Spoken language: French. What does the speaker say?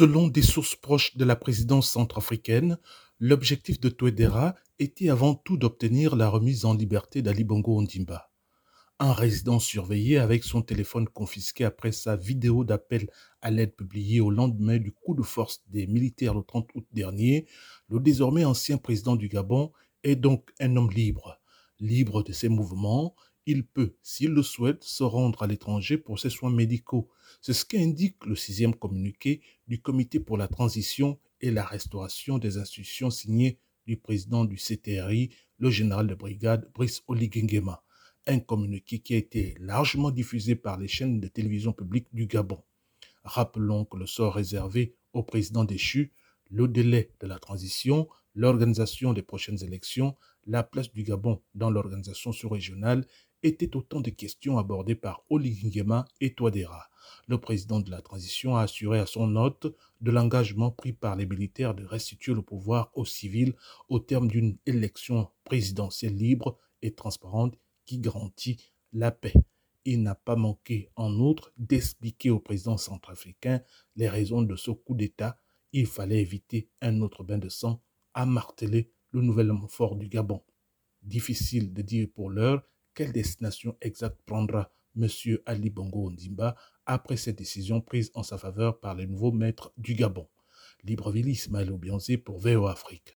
Selon des sources proches de la présidence centrafricaine, l'objectif de Touedera était avant tout d'obtenir la remise en liberté d'Ali Bongo Ondimba. Un résident surveillé avec son téléphone confisqué après sa vidéo d'appel à l'aide publiée au lendemain du coup de force des militaires le 30 août dernier, le désormais ancien président du Gabon est donc un homme libre. Libre de ses mouvements, il peut, s'il le souhaite, se rendre à l'étranger pour ses soins médicaux. C'est ce qu'indique le sixième communiqué du Comité pour la transition et la restauration des institutions signé du président du CTRI, le général de brigade Brice Oligengema. Un communiqué qui a été largement diffusé par les chaînes de télévision publiques du Gabon. Rappelons que le sort réservé au président déchu, le délai de la transition, l'organisation des prochaines élections, la place du Gabon dans l'organisation sous-régionale étaient autant de questions abordées par Oligingema et Touadéra. Le président de la transition a assuré à son hôte de l'engagement pris par les militaires de restituer le pouvoir aux civils au terme d'une élection présidentielle libre et transparente qui garantit la paix. Il n'a pas manqué, en outre, d'expliquer au président centrafricain les raisons de ce coup d'État. Il fallait éviter un autre bain de sang, a martelé le nouvel homme fort du Gabon. Difficile de dire pour l'heure quelle destination exacte prendra M. Ali Bongo Ondimba après cette décision prise en sa faveur par les nouveaux maîtres du Gabon? Libreville Ismaël Obianzé pour VO Afrique.